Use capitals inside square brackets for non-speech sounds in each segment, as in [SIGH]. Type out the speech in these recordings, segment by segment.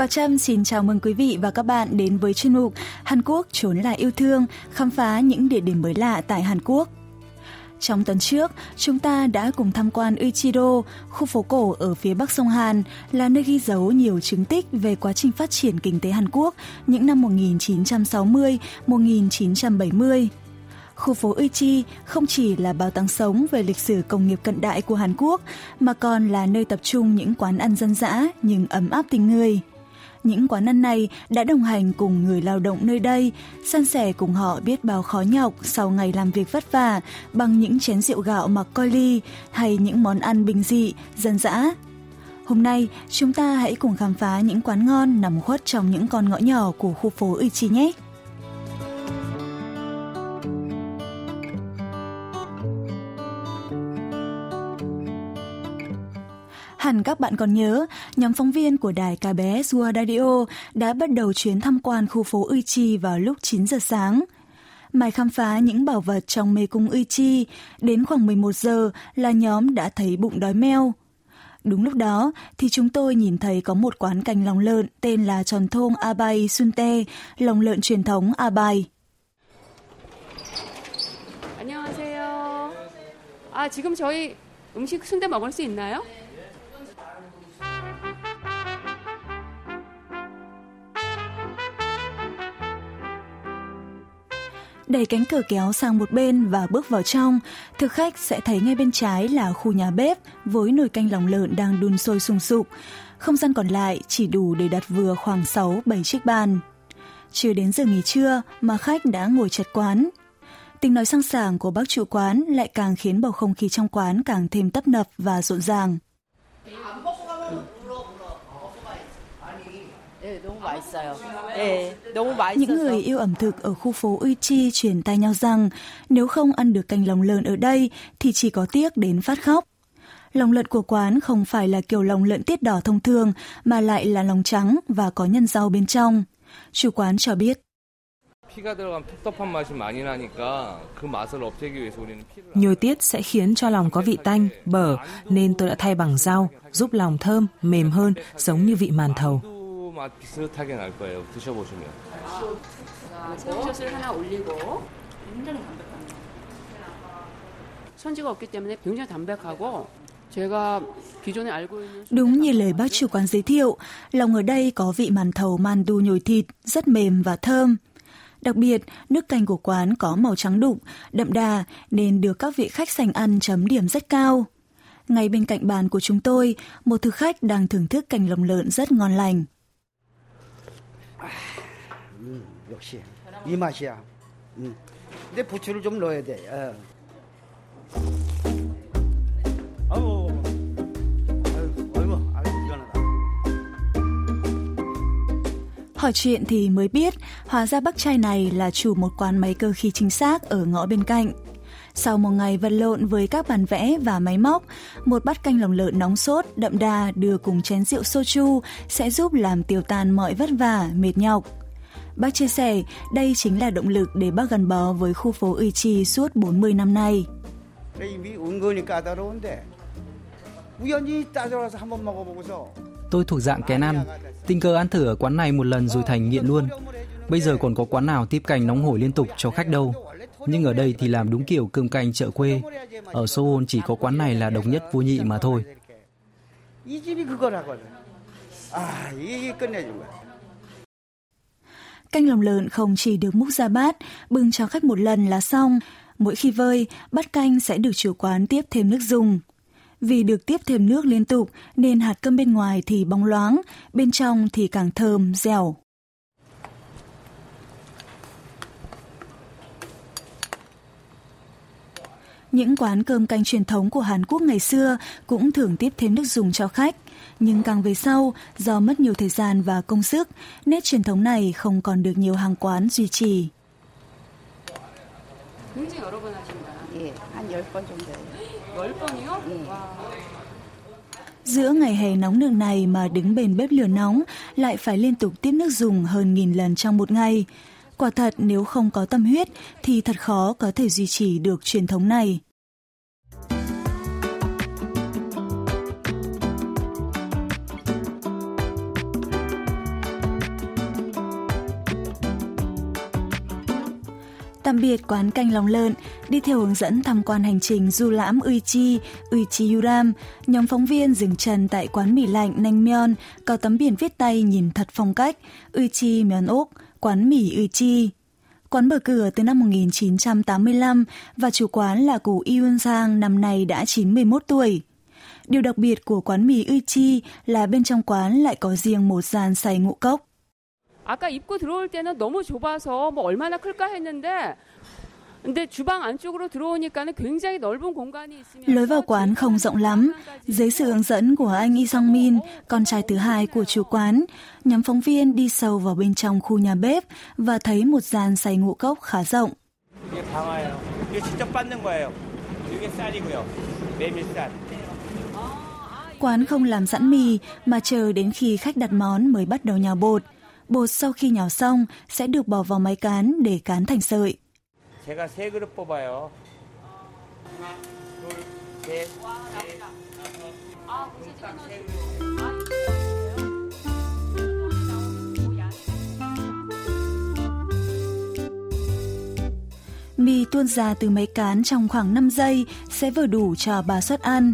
Bà Trâm xin chào mừng quý vị và các bạn đến với chuyên mục Hàn Quốc trốn là yêu thương, khám phá những địa điểm mới lạ tại Hàn Quốc. Trong tuần trước, chúng ta đã cùng tham quan Uichido, khu phố cổ ở phía bắc sông Hàn, là nơi ghi dấu nhiều chứng tích về quá trình phát triển kinh tế Hàn Quốc những năm 1960-1970. Khu phố Uichi không chỉ là bao tàng sống về lịch sử công nghiệp cận đại của Hàn Quốc, mà còn là nơi tập trung những quán ăn dân dã nhưng ấm áp tình người. Những quán ăn này đã đồng hành cùng người lao động nơi đây, san sẻ cùng họ biết bao khó nhọc sau ngày làm việc vất vả bằng những chén rượu gạo mặc coi ly hay những món ăn bình dị, dân dã. Hôm nay, chúng ta hãy cùng khám phá những quán ngon nằm khuất trong những con ngõ nhỏ của khu phố Uchi nhé! Hẳn các bạn còn nhớ, nhóm phóng viên của đài KBS World Radio đã bắt đầu chuyến tham quan khu phố Uichi vào lúc 9 giờ sáng. Mãi khám phá những bảo vật trong mê cung Uichi, đến khoảng 11 giờ là nhóm đã thấy bụng đói meo. Đúng lúc đó thì chúng tôi nhìn thấy có một quán canh lòng lợn tên là Tròn Thôn Abai Sunte, lòng lợn truyền thống Abai. 안녕하세요. 아, 지금 저희 음식 순대 먹을 수 있나요? Đẩy cánh cửa kéo sang một bên và bước vào trong, thực khách sẽ thấy ngay bên trái là khu nhà bếp với nồi canh lòng lợn đang đun sôi sùng sục. Không gian còn lại chỉ đủ để đặt vừa khoảng 6-7 chiếc bàn. Chưa đến giờ nghỉ trưa mà khách đã ngồi chật quán. Tiếng nói sang sảng của bác chủ quán lại càng khiến bầu không khí trong quán càng thêm tấp nập và rộn ràng. Những người yêu ẩm thực ở khu phố Uichi truyền tay nhau rằng nếu không ăn được canh lòng lợn ở đây thì chỉ có tiếc đến phát khóc. Lòng lợn của quán không phải là kiểu lòng lợn tiết đỏ thông thường mà lại là lòng trắng và có nhân rau bên trong. Chủ quán cho biết. Nhồi tiết sẽ khiến cho lòng có vị tanh, bở nên tôi đã thay bằng rau, giúp lòng thơm, mềm hơn, giống như vị màn thầu. 맛 비슷하게 날 거예요. 드셔보시면. 자, 새우젓을 하나 올리고 굉장히 담백합니다. 선지가 없기 때문에 굉장히 담백하고 Đúng như lời bác chủ quán giới thiệu, lòng ở đây có vị màn thầu mandu nhồi thịt, rất mềm và thơm. Đặc biệt, nước canh của quán có màu trắng đục, đậm đà nên được các vị khách sành ăn chấm điểm rất cao. Ngay bên cạnh bàn của chúng tôi, một thực khách đang thưởng thức canh lồng lợn rất ngon lành. 역시 이 맛이야. 음. 근데 부추를 좀 넣어야 돼. 어. 아유, 아유, 아유, 아유, 미안하다. Hỏi chuyện thì mới biết, hóa ra bác trai này là chủ một quán máy cơ khí chính xác ở ngõ bên cạnh. Sau một ngày vật lộn với các bàn vẽ và máy móc, một bát canh lòng lợn nóng sốt, đậm đà đưa cùng chén rượu soju sẽ giúp làm tiêu tan mọi vất vả, mệt nhọc. Bác chia sẻ, đây chính là động lực để bác gắn bó với khu phố Uichi suốt 40 năm nay. Tôi thuộc dạng kén ăn, tình cờ ăn thử ở quán này một lần rồi thành nghiện luôn. Bây giờ còn có quán nào tiếp canh nóng hổi liên tục cho khách đâu. Nhưng ở đây thì làm đúng kiểu cơm canh chợ quê. Ở Seoul chỉ có quán này là độc nhất vô nhị mà thôi. Canh lòng lợn không chỉ được múc ra bát, bưng cho khách một lần là xong. Mỗi khi vơi, bát canh sẽ được chủ quán tiếp thêm nước dùng. Vì được tiếp thêm nước liên tục nên hạt cơm bên ngoài thì bóng loáng, bên trong thì càng thơm, dẻo. Những quán cơm canh truyền thống của Hàn Quốc ngày xưa cũng thường tiếp thêm nước dùng cho khách. Nhưng càng về sau, do mất nhiều thời gian và công sức, nét truyền thống này không còn được nhiều hàng quán duy trì. Giữa ngày hè nóng nực này mà đứng bên bếp lửa nóng lại phải liên tục tiếp nước dùng hơn nghìn lần trong một ngày. Quả thật nếu không có tâm huyết thì thật khó có thể duy trì được truyền thống này. tạm biệt quán canh lòng lợn, đi theo hướng dẫn tham quan hành trình du lãm Uichi, Uichi Yuram, nhóm phóng viên dừng chân tại quán mì lạnh Nanh Myeon, có tấm biển viết tay nhìn thật phong cách, Uichi Myeon Úc quán mì Uichi. Quán mở cửa từ năm 1985 và chủ quán là cụ Yun Sang năm nay đã 91 tuổi. Điều đặc biệt của quán mì Uichi là bên trong quán lại có riêng một gian xay ngũ cốc. 아까 입구 들어올 때는 너무 좁아서 뭐 얼마나 클까 했는데 Lối vào quán không rộng lắm. Dưới sự hướng dẫn của anh Lee Song Min, con trai thứ hai của chủ quán, nhóm phóng viên đi sâu vào bên trong khu nhà bếp và thấy một dàn xay ngũ cốc khá rộng. Quán không làm sẵn mì mà chờ đến khi khách đặt món mới bắt đầu nhào bột. Bột sau khi nhào xong sẽ được bỏ vào máy cán để cán thành sợi. 제가 세 그릇 뽑아요. 하나, 둘, 셋, 넷. Mì tuôn ra từ máy cán trong khoảng 5 giây sẽ vừa đủ cho bà suất ăn.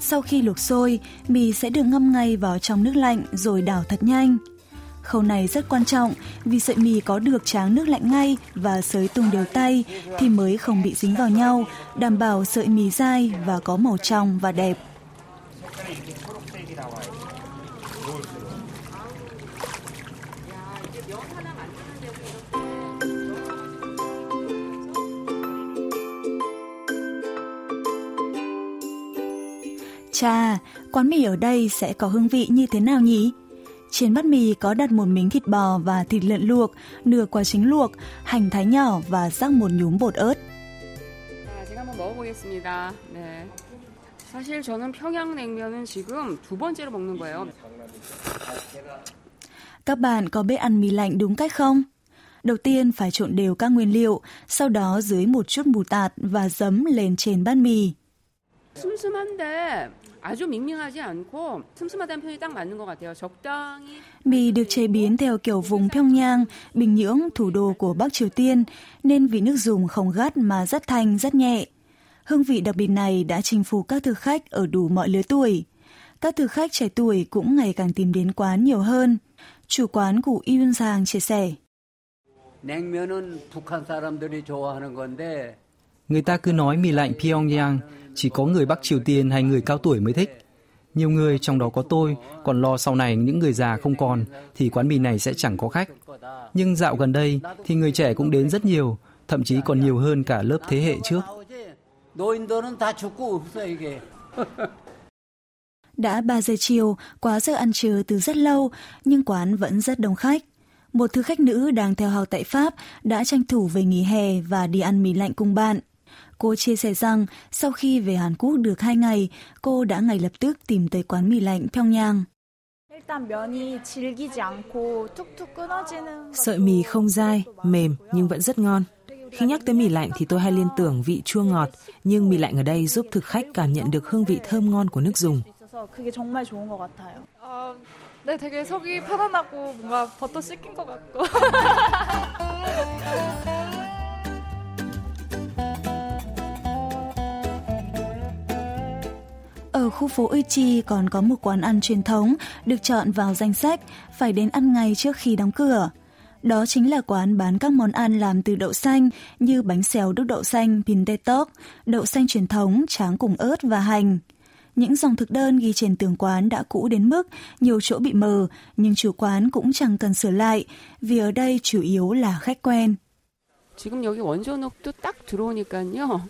Sau khi luộc sôi, mì sẽ được ngâm ngay vào trong nước lạnh rồi đảo thật nhanh. Khâu này rất quan trọng vì sợi mì có được tráng nước lạnh ngay và sới tung đều tay thì mới không bị dính vào nhau, đảm bảo sợi mì dai và có màu trong và đẹp. Chà, quán mì ở đây sẽ có hương vị như thế nào nhỉ? Trên bát mì có đặt một miếng thịt bò và thịt lợn luộc, nửa quả trứng luộc, hành thái nhỏ và rắc một nhúm bột ớt. 자, 제가 한번 먹어보겠습니다. 네. 사실 저는 평양냉면은 지금 두 번째로 먹는 거예요. Các bạn có biết ăn mì lạnh đúng cách không? Đầu tiên phải trộn đều các nguyên liệu, sau đó dưới một chút mù tạt và giấm lên trên bát mì. 슴슴한데 아주 밍밍하지 않고 슴슴하다는 표현이 딱 맞는 것 같아요. 적당히 Mì được chế biến theo kiểu vùng Pyongyang, Bình Nhưỡng, thủ đô của Bắc Triều Tiên, nên vị nước dùng không gắt mà rất thanh, rất nhẹ. Hương vị đặc biệt này đã chinh phục các thực khách ở đủ mọi lứa tuổi. Các thực khách trẻ tuổi cũng ngày càng tìm đến quán nhiều hơn. Chủ quán của Yun Sang chia sẻ. 냉면은 북한 사람들이 좋아하는 건데 Người ta cứ nói mì lạnh Pyongyang chỉ có người Bắc Triều Tiên hay người cao tuổi mới thích. Nhiều người trong đó có tôi còn lo sau này những người già không còn thì quán mì này sẽ chẳng có khách. Nhưng dạo gần đây thì người trẻ cũng đến rất nhiều, thậm chí còn nhiều hơn cả lớp thế hệ trước. [LAUGHS] Đã 3 giờ chiều, quá giờ ăn trưa từ rất lâu, nhưng quán vẫn rất đông khách. Một thư khách nữ đang theo học tại Pháp đã tranh thủ về nghỉ hè và đi ăn mì lạnh cùng bạn. Cô chia sẻ rằng sau khi về Hàn Quốc được 2 ngày, cô đã ngay lập tức tìm tới quán mì lạnh Pyongyang. 일단 면이 질기지 않고 툭툭 끊어지는 Sợi mì không dai, mềm nhưng vẫn rất ngon. Khi nhắc tới mì lạnh thì tôi hay liên tưởng vị chua ngọt, nhưng mì lạnh ở đây giúp thực khách cảm nhận được hương vị thơm ngon của nước dùng. [LAUGHS] 있어서 그게 정말 좋은 것 같아요. 어, 네, 되게 속이 편안하고 뭔가 버터 씻긴 것 같고. [LAUGHS] Ở khu phố Uichi còn có một quán ăn truyền thống được chọn vào danh sách phải đến ăn ngay trước khi đóng cửa. Đó chính là quán bán các món ăn làm từ đậu xanh như bánh xèo đúc đậu xanh pintetok, đậu xanh truyền thống tráng cùng ớt và hành. Những dòng thực đơn ghi trên tường quán đã cũ đến mức nhiều chỗ bị mờ, nhưng chủ quán cũng chẳng cần sửa lại vì ở đây chủ yếu là khách quen. 지금 여기 원조녹도 딱 들어오니까요.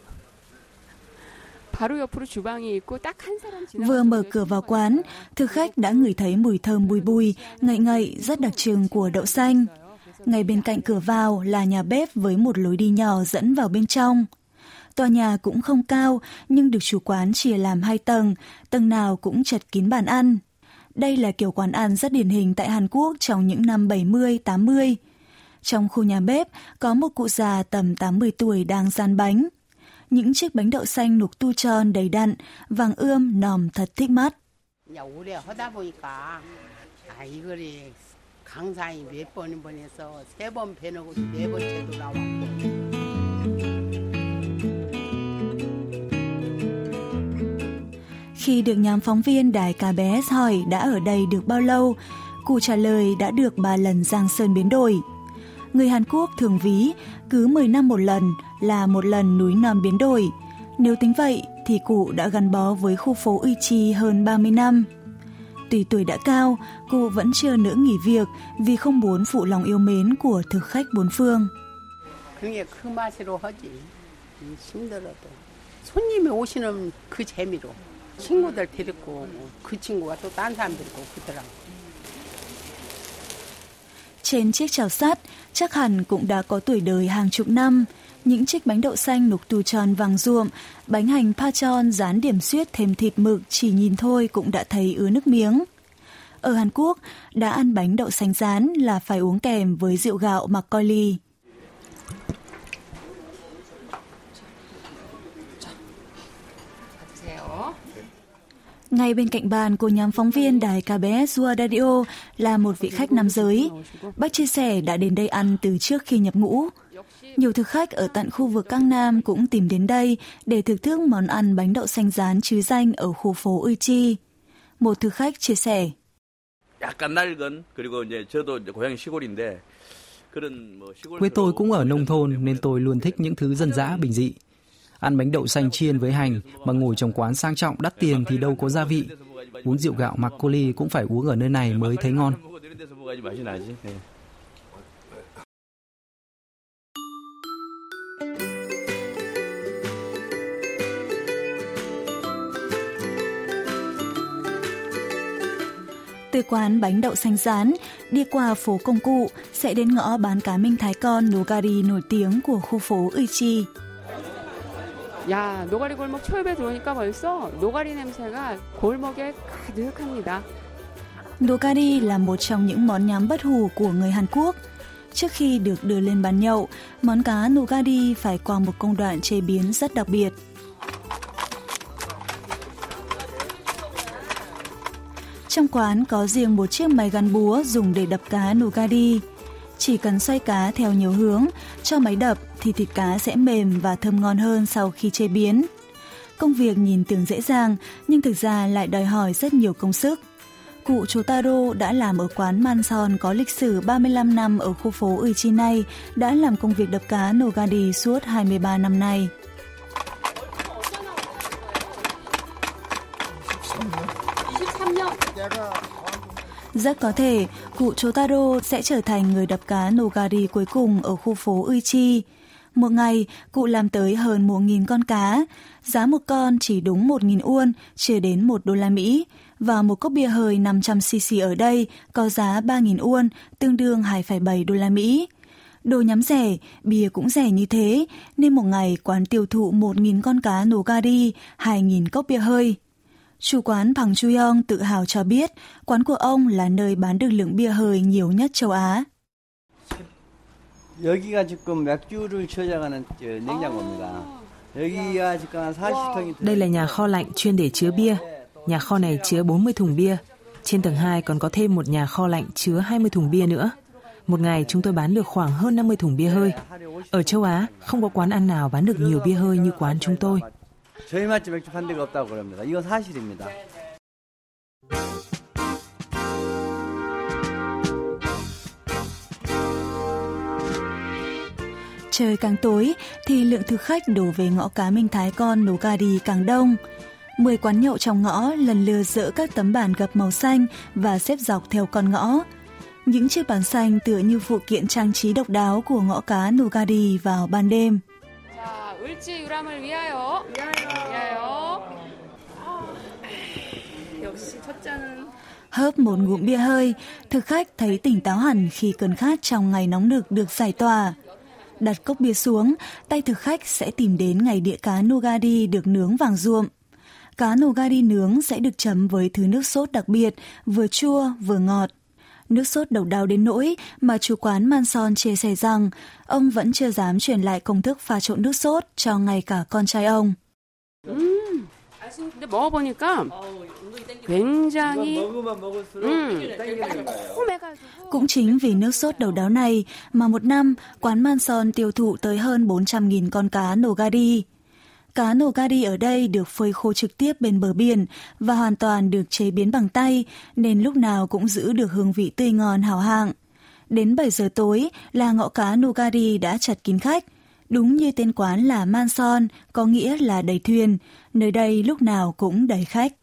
Vừa mở cửa vào quán, thực khách đã ngửi thấy mùi thơm bùi bùi, ngậy ngậy rất đặc trưng của đậu xanh. Ngay bên cạnh cửa vào là nhà bếp với một lối đi nhỏ dẫn vào bên trong. Tòa nhà cũng không cao nhưng được chủ quán chia làm hai tầng, tầng nào cũng chật kín bàn ăn. Đây là kiểu quán ăn rất điển hình tại Hàn Quốc trong những năm 70-80. Trong khu nhà bếp có một cụ già tầm 80 tuổi đang rán bánh những chiếc bánh đậu xanh luộc tu tròn đầy đặn, vàng ươm nòm thật thích mắt. Khi được nhóm phóng viên đài KBS hỏi đã ở đây được bao lâu, cụ trả lời đã được ba lần Giang Sơn biến đổi. Người Hàn Quốc thường ví cứ 10 năm một lần là một lần núi non biến đổi. Nếu tính vậy thì cụ đã gắn bó với khu phố Uy Chi hơn 30 năm. Tuy tuổi đã cao, cụ vẫn chưa nỡ nghỉ việc vì không muốn phụ lòng yêu mến của thực khách bốn phương. 그게 그 맛으로 하지. 힘들어도. 손님이 오시는 그 재미로. 친구들 데리고 그 친구가 또 딴 사람 데리고 그러더라고. Trên chiếc chảo sắt, chắc hẳn cũng đã có tuổi đời hàng chục năm. Những chiếc bánh đậu xanh nục tù tròn vàng ruộm, bánh hành pachon dán điểm xuyết thêm thịt mực chỉ nhìn thôi cũng đã thấy ứa nước miếng. Ở Hàn Quốc, đã ăn bánh đậu xanh rán là phải uống kèm với rượu gạo mặc coi ly Ngay bên cạnh bàn của nhóm phóng viên đài KBS World Radio là một vị khách nam giới. Bác chia sẻ đã đến đây ăn từ trước khi nhập ngũ. Nhiều thực khách ở tận khu vực Cang Nam cũng tìm đến đây để thưởng thức món ăn bánh đậu xanh rán chứ danh ở khu phố Uichi. Một thực khách chia sẻ. Quê tôi cũng ở nông thôn nên tôi luôn thích những thứ dân dã bình dị. Ăn bánh đậu xanh chiên với hành mà ngồi trong quán sang trọng đắt tiền thì đâu có gia vị. Uống rượu gạo Makgeolli cũng phải uống ở nơi này mới thấy ngon. Từ quán bánh đậu xanh rán, đi qua phố Công Cụ sẽ đến ngõ bán cá minh thái con Nogari nổi tiếng của khu phố Uchi. 야, 노가리 골목 초입에 들어오니까 벌써 노가리 냄새가 골목에 가득합니다. Nogari là một trong những món nhắm bất hủ của người Hàn Quốc. Trước khi được đưa lên bàn nhậu, món cá nogari phải qua một công đoạn chế biến rất đặc biệt. Trong quán có riêng một chiếc máy gắn búa dùng để đập cá nogari. Chỉ cần xoay cá theo nhiều hướng, cho máy đập thì thịt cá sẽ mềm và thơm ngon hơn sau khi chế biến. Công việc nhìn tưởng dễ dàng nhưng thực ra lại đòi hỏi rất nhiều công sức. Cụ chú Taro đã làm ở quán Manson có lịch sử 35 năm ở khu phố Uchi này, đã làm công việc đập cá Nogadi suốt 23 năm nay. Rất có thể, cụ Chotaro sẽ trở thành người đập cá Nogari cuối cùng ở khu phố Uichi. Một ngày, cụ làm tới hơn 1.000 con cá. Giá một con chỉ đúng 1.000 won, chưa đến 1 đô la Mỹ. Và một cốc bia hơi 500cc ở đây có giá 3.000 won, tương đương 2,7 đô la Mỹ. Đồ nhắm rẻ, bia cũng rẻ như thế, nên một ngày quán tiêu thụ 1.000 con cá Nogari, 2.000 cốc bia hơi. Chủ quán Bằng Chuyong tự hào cho biết quán của ông là nơi bán được lượng bia hơi nhiều nhất châu Á. Đây là nhà kho lạnh chuyên để chứa bia. Nhà kho này chứa 40 thùng bia. Trên tầng 2 còn có thêm một nhà kho lạnh chứa 20 thùng bia nữa. Một ngày chúng tôi bán được khoảng hơn 50 thùng bia hơi. Ở châu Á, không có quán ăn nào bán được nhiều bia hơi như quán chúng tôi. 저희 맛집 맥주 판 데가 없다고 그럽니다. 이건 사실입니다. Trời càng tối thì lượng thực khách đổ về ngõ cá Minh Thái con Nogari càng đông. Mười quán nhậu trong ngõ lần lượt dỡ các tấm bàn gập màu xanh và xếp dọc theo con ngõ. Những chiếc bàn xanh tựa như phụ kiện trang trí độc đáo của ngõ cá Nogari vào ban đêm. 을지 유람을 위하여. 위하여. 역시 첫 잔은 Hớp một ngụm bia hơi, thực khách thấy tỉnh táo hẳn khi cơn khát trong ngày nóng nực được giải tỏa. Đặt cốc bia xuống, tay thực khách sẽ tìm đến ngày đĩa cá nogari được nướng vàng ruộm. Cá nogari nướng sẽ được chấm với thứ nước sốt đặc biệt, vừa chua vừa ngọt. Nước sốt độc đáo đến nỗi mà chủ quán Manson chia sẻ rằng ông vẫn chưa dám truyền lại công thức pha trộn nước sốt cho ngay cả con trai ông. 음. 근데 먹어보니까 굉장히 음, 달콤해가지고 Cũng chính vì nước sốt độc đáo này mà một năm quán Manson tiêu thụ tới hơn 400.000 con cá nogari. Cá nogari ở đây được phơi khô trực tiếp bên bờ biển và hoàn toàn được chế biến bằng tay nên lúc nào cũng giữ được hương vị tươi ngon hào hạng. Đến 7 giờ tối là ngõ cá Nogari đã chật kín khách. Đúng như tên quán là Manson, có nghĩa là đầy thuyền. Nơi đây lúc nào cũng đầy khách.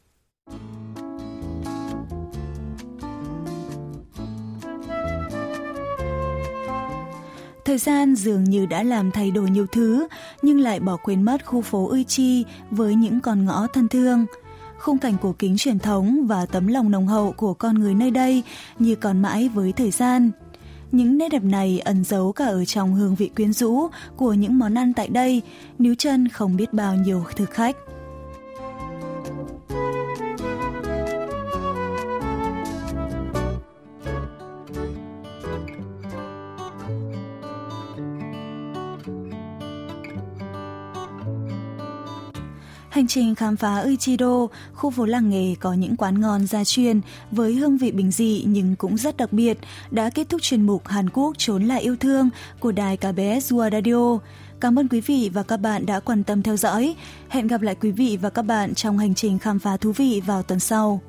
Thời gian dường như đã làm thay đổi nhiều thứ, nhưng lại bỏ quên mất khu phố Uichi với những con ngõ thân thương. Khung cảnh cổ kính truyền thống và tấm lòng nồng hậu của con người nơi đây như còn mãi với thời gian. Những nét đẹp này ẩn giấu cả ở trong hương vị quyến rũ của những món ăn tại đây, níu chân không biết bao nhiêu thực khách. Trình khám phá Uichido, khu phố làng nghề có những quán ngon gia truyền với hương vị bình dị nhưng cũng rất đặc biệt, đã kết thúc chuyên mục Hàn Quốc trốn lại yêu thương của đài KBS World Radio. Cảm ơn quý vị và các bạn đã quan tâm theo dõi. Hẹn gặp lại quý vị và các bạn trong hành trình khám phá thú vị vào tuần sau.